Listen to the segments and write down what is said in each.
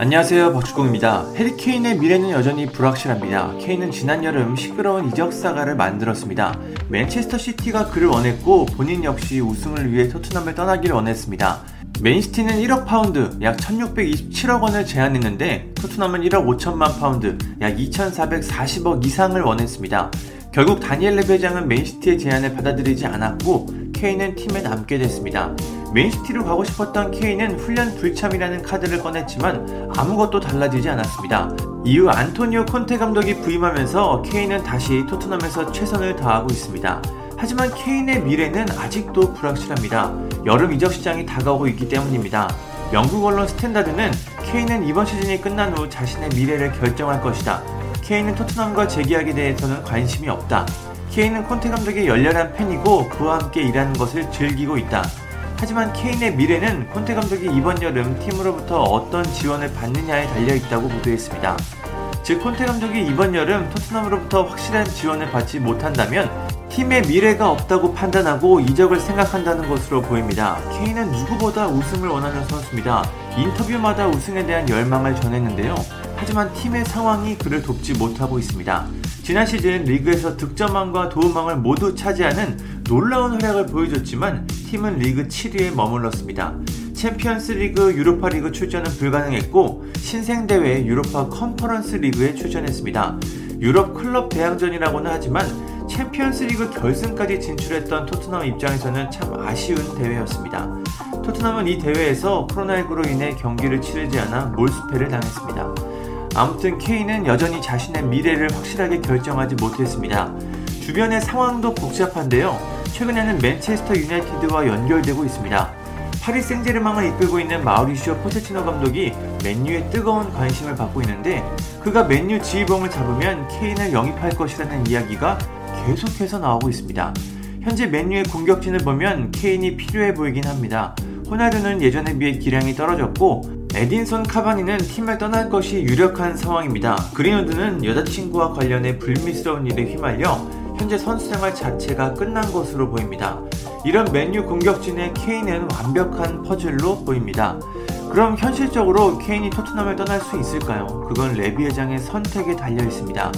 안녕하세요 박주공입니다. 해리 케인의 미래는 여전히 불확실합니다. 케인은 지난 여름 시끄러운 이적 saga를 만들었습니다. 맨체스터 시티가 그를 원했고 본인 역시 우승을 위해 토트넘을 떠나기를 원했습니다. 맨시티는 1억 파운드, 약 1627억 원을 제안했는데 토트넘은 1억 5천만 파운드, 약 2440억 이상을 원했습니다. 결국 다니엘 레비 회장은 맨시티의 제안을 받아들이지 않았고 케인은 팀에 남게 됐습니다. 맨시티로 가고 싶었던 케인은 훈련 불참이라는 카드를 꺼냈지만 아무것도 달라지지 않았습니다. 이후 안토니오 콘테 감독이 부임하면서 케인은 다시 토트넘에서 최선을 다하고 있습니다. 하지만 케인의 미래는 아직도 불확실합니다. 여름 이적 시장이 다가오고 있기 때문입니다. 영국 언론 스탠다드는 케인은 이번 시즌이 끝난 후 자신의 미래를 결정할 것이다. 케인은 토트넘과 재계약에 대해서는 관심이 없다. 케인은 콘테 감독의 열렬한 팬이고 그와 함께 일하는 것을 즐기고 있다. 하지만 케인의 미래는 콘테 감독이 이번 여름 팀으로부터 어떤 지원을 받느냐에 달려있다고 보도했습니다. 즉 콘테 감독이 이번 여름 토트넘으로부터 확실한 지원을 받지 못한다면 팀의 미래가 없다고 판단하고 이적을 생각한다는 것으로 보입니다. 케인은 누구보다 우승을 원하는 선수입니다. 인터뷰마다 우승에 대한 열망을 전했는데요. 하지만 팀의 상황이 그를 돕지 못하고 있습니다. 지난 시즌 리그에서 득점왕과 도움왕을 모두 차지하는 놀라운 활약을 보여줬지만 팀은 리그 7위에 머물렀습니다. 챔피언스 리그, 유로파 리그 출전은 불가능했고 신생대회 유로파 컨퍼런스 리그에 출전했습니다. 유럽 클럽 대항전이라고는 하지만 챔피언스 리그 결승까지 진출했던 토트넘 입장에서는 참 아쉬운 대회였습니다. 토트넘은 이 대회에서 코로나19로 인해 경기를 치르지 않아 몰수패를 당했습니다. 아무튼 케인은 여전히 자신의 미래를 확실하게 결정하지 못했습니다. 주변의 상황도 복잡한데요. 최근에는 맨체스터 유나이티드와 연결되고 있습니다. 파리 생제르맹을 이끌고 있는 마우리시오 포체티노 감독이 맨유에 뜨거운 관심을 받고 있는데 그가 맨유 지휘봉을 잡으면 케인을 영입할 것이라는 이야기가 계속해서 나오고 있습니다. 현재 맨유의 공격진을 보면 케인이 필요해 보이긴 합니다. 호나르는 예전에 비해 기량이 떨어졌고 에딘손 카바니는 팀을 떠날 것이 유력한 상황입니다. 그린우드는 여자친구와 관련해 불미스러운 일에 휘말려 현재 선수 생활 자체가 끝난 것으로 보입니다. 이런 맨유 공격진의 케인은 완벽한 퍼즐로 보입니다. 그럼 현실적으로 케인이 토트넘을 떠날 수 있을까요? 그건 레비 회장의 선택에 달려 있습니다.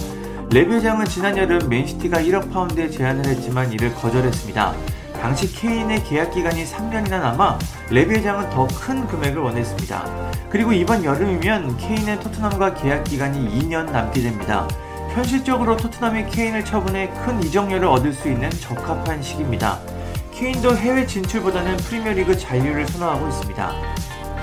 레비 회장은 지난 여름 맨시티가 1억 파운드에 제안을 했지만 이를 거절했습니다. 당시 케인의 계약 기간이 3년이나 남아 레비 회장은 더 큰 금액을 원했습니다. 그리고 이번 여름이면 케인의 토트넘과 계약 기간이 2년 남게 됩니다. 현실적으로 토트넘이 케인을 처분해 큰 이적료를 얻을 수 있는 적합한 시기입니다. 케인도 해외 진출보다는 프리미어리그 잔류를 선호하고 있습니다.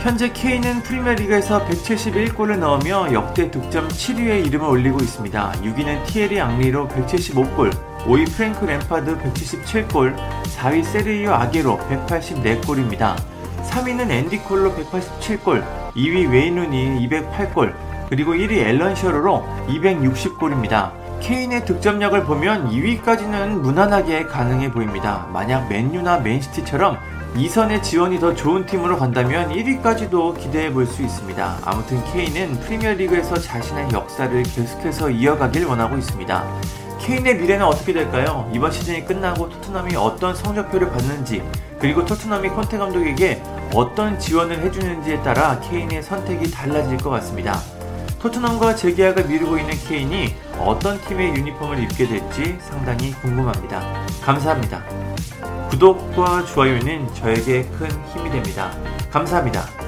현재 케인은 프리미어리그에서 171골을 넣으며 역대 득점 7위에 이름을 올리고 있습니다. 6위는 티에리 앙리로 175골, 5위 프랭크 램파드 177골, 4위 세르히오 아게로 184골입니다. 3위는 앤디 콜로 187골, 2위 웨이눈이 208골, 그리고 1위 앨런 시어러로 260골입니다. 케인의 득점력을 보면 2위까지는 무난하게 가능해 보입니다. 만약 맨유나 맨시티처럼 2선의 지원이 더 좋은 팀으로 간다면 1위까지도 기대해 볼 수 있습니다. 아무튼 케인은 프리미어리그에서 자신의 역사를 계속해서 이어가길 원하고 있습니다. 케인의 미래는 어떻게 될까요? 이번 시즌이 끝나고 토트넘이 어떤 성적표를 받는지 그리고 토트넘이 콘테 감독에게 어떤 지원을 해주는지에 따라 케인의 선택이 달라질 것 같습니다. 토트넘과 재계약을 미루고 있는 케인이 어떤 팀의 유니폼을 입게 될지 상당히 궁금합니다. 감사합니다. 구독과 좋아요는 저에게 큰 힘이 됩니다. 감사합니다.